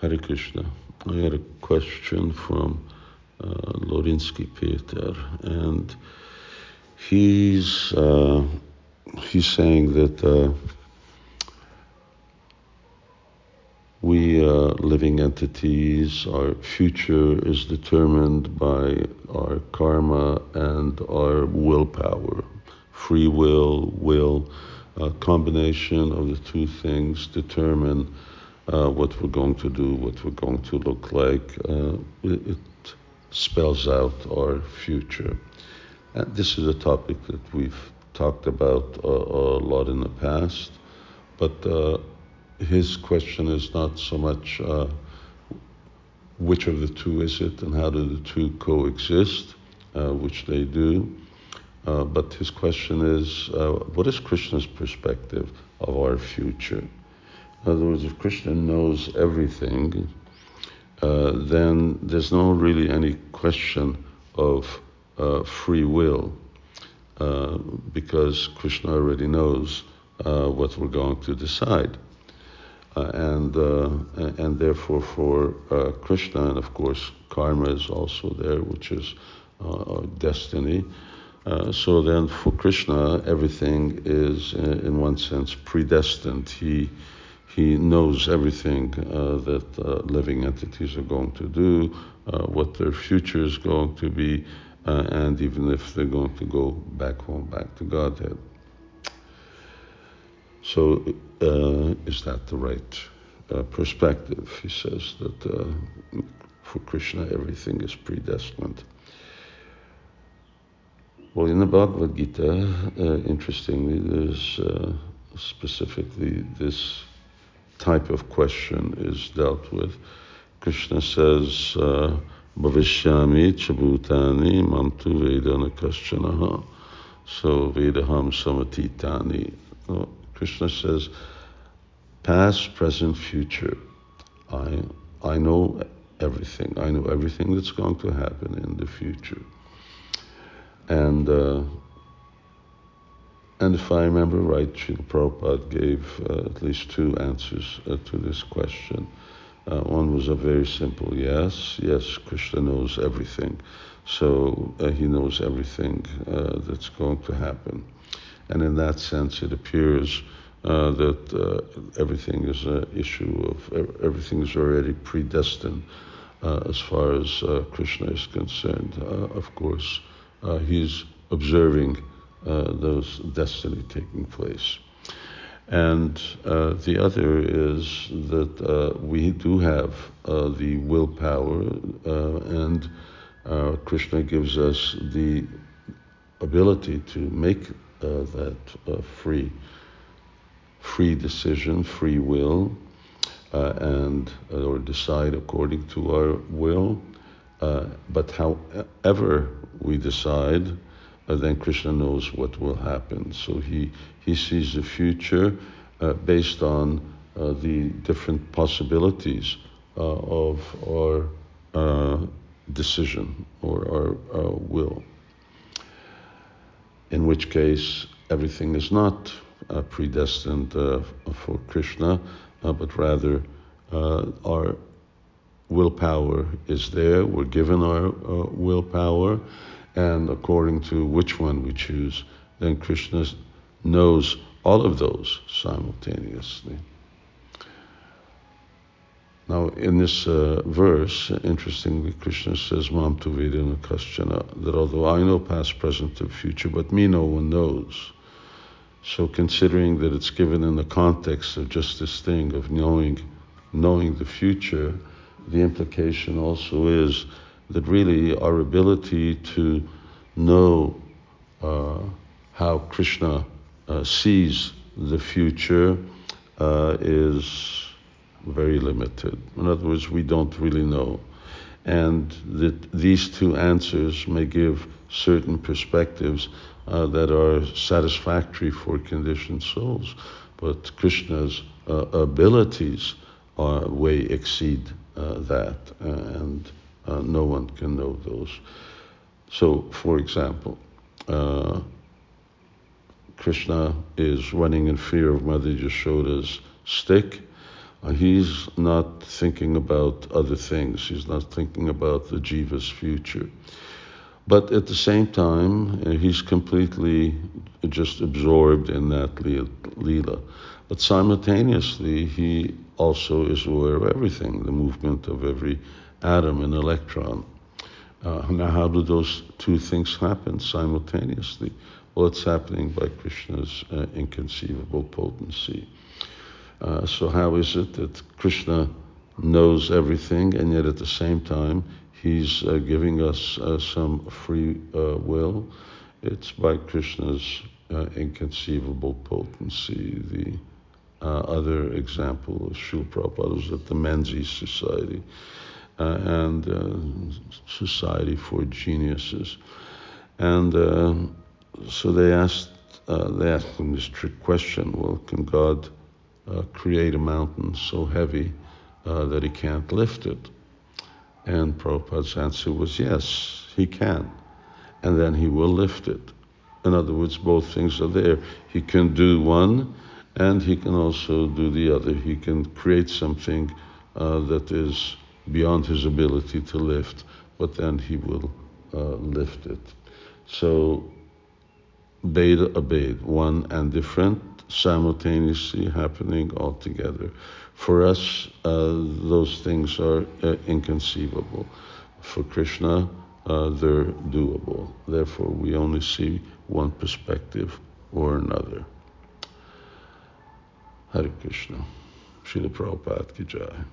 Hare Krishna. I had a question from uh, Lorinsky Peter, and he's uh, he's saying that uh, we uh, living entities, our future is determined by our karma and our willpower, free will, will. A combination of the two things determine uh, what we're going to do, what we're going to look like. Uh, it, spells out our future. And this is a topic that we've talked about a, a lot in the past, but uh, his question is not so much uh, which of the two is it and how do the two coexist, uh, which they do. Uh, but his question is, uh, what is Krishna's perspective of our future? In other words, if Krishna knows everything, uh, then there's no really any question of uh, free will uh, because Krishna already knows uh, what we're going to decide. Uh, and, and therefore, for Krishna, and of course, karma is also there, which is destiny. so then, for Krishna, everything is, in one sense, predestined. He he knows everything uh, that uh, living entities are going to do, uh, what their future is going to be, uh, and even if they're going to go back home, back to Godhead. So, uh, is that the right uh, perspective? He says that for Krishna, everything is predestined. Well, in the Bhagavad Gita, interestingly, there's specifically this type of question is dealt with. Krishna says, uh, Bhavishyami chabhutani mamtu vedana kaschanaha. So vedaham samatitani. Krishna says, past, present, future. I, I know everything. I know everything that's going to happen in the future. And uh, and if I remember right, Srila Prabhupada gave uh, at least two answers uh, to this question. Uh, one was a very simple yes. Yes, Krishna knows everything. So uh, he knows everything uh, that's going to happen. And in that sense, it appears uh, that everything is an issue of, everything is already predestined as far as Krishna is concerned. of course, he's observing uh, those destiny taking place. And uh, the other is that uh, we do have uh, the willpower, uh, and Krishna gives us the ability to make that free, free decision, free will, and or decide according to our will. but however we decide, uh, then Krishna knows what will happen. So he, he sees the future uh, based on uh, the different possibilities uh, of our uh, decision or our, will. In which case, everything is not uh, predestined for Krishna, but rather our willpower is there. We're given our willpower and according to which one we choose, then Krishna knows all of those simultaneously. Now, in this uh, verse, interestingly, Krishna says, Mam tu vedana kaschana, that although I know past, present, and future, but me no one knows. So, considering that it's given in the context of just this thing of knowing, knowing the future, the implication also is that really our ability to know uh, how Krishna uh, sees the future uh, is very limited. In other words, we don't really know. And that these two answers may give certain perspectives uh, that are satisfactory for conditioned souls, but Krishna's uh, abilities are way exceed uh, that, and uh, no one can know those. So, for example, uh, Krishna is running in fear of Mother Yashoda's stick, Uh, he's not thinking about other things. He's not thinking about the jiva's future. But at the same time, uh, he's completely just absorbed in that lila. But simultaneously, he also is aware of everything, the movement of every atom and electron. Uh, now, how do those two things happen simultaneously? Well, it's happening by Krishna's uh, inconceivable potency. Uh, so, how is it that Krishna knows everything and yet at the same time he's uh, giving us uh, some free uh, will? It's by Krishna's inconceivable potency. The other example of Srila Prabhupada was at the Mensa Society uh, and uh, Society for Geniuses. And uh, so they asked, they asked him this trick question, well, can God create a mountain so heavy that he can't lift it? And Prabhupada's answer was yes, he can. And then he will lift it. In other words, both things are there. He can do one and he can also do the other. He can create something uh, that is beyond his ability to lift, but then he will uh, lift it. So, Bheda Abheda, one and different, simultaneously happening all together. For us, uh, those things are uh, inconceivable. For Krishna, uh, they're doable. Therefore, we only see one perspective or another. Hare Krishna. Srila Prabhupada ki jai.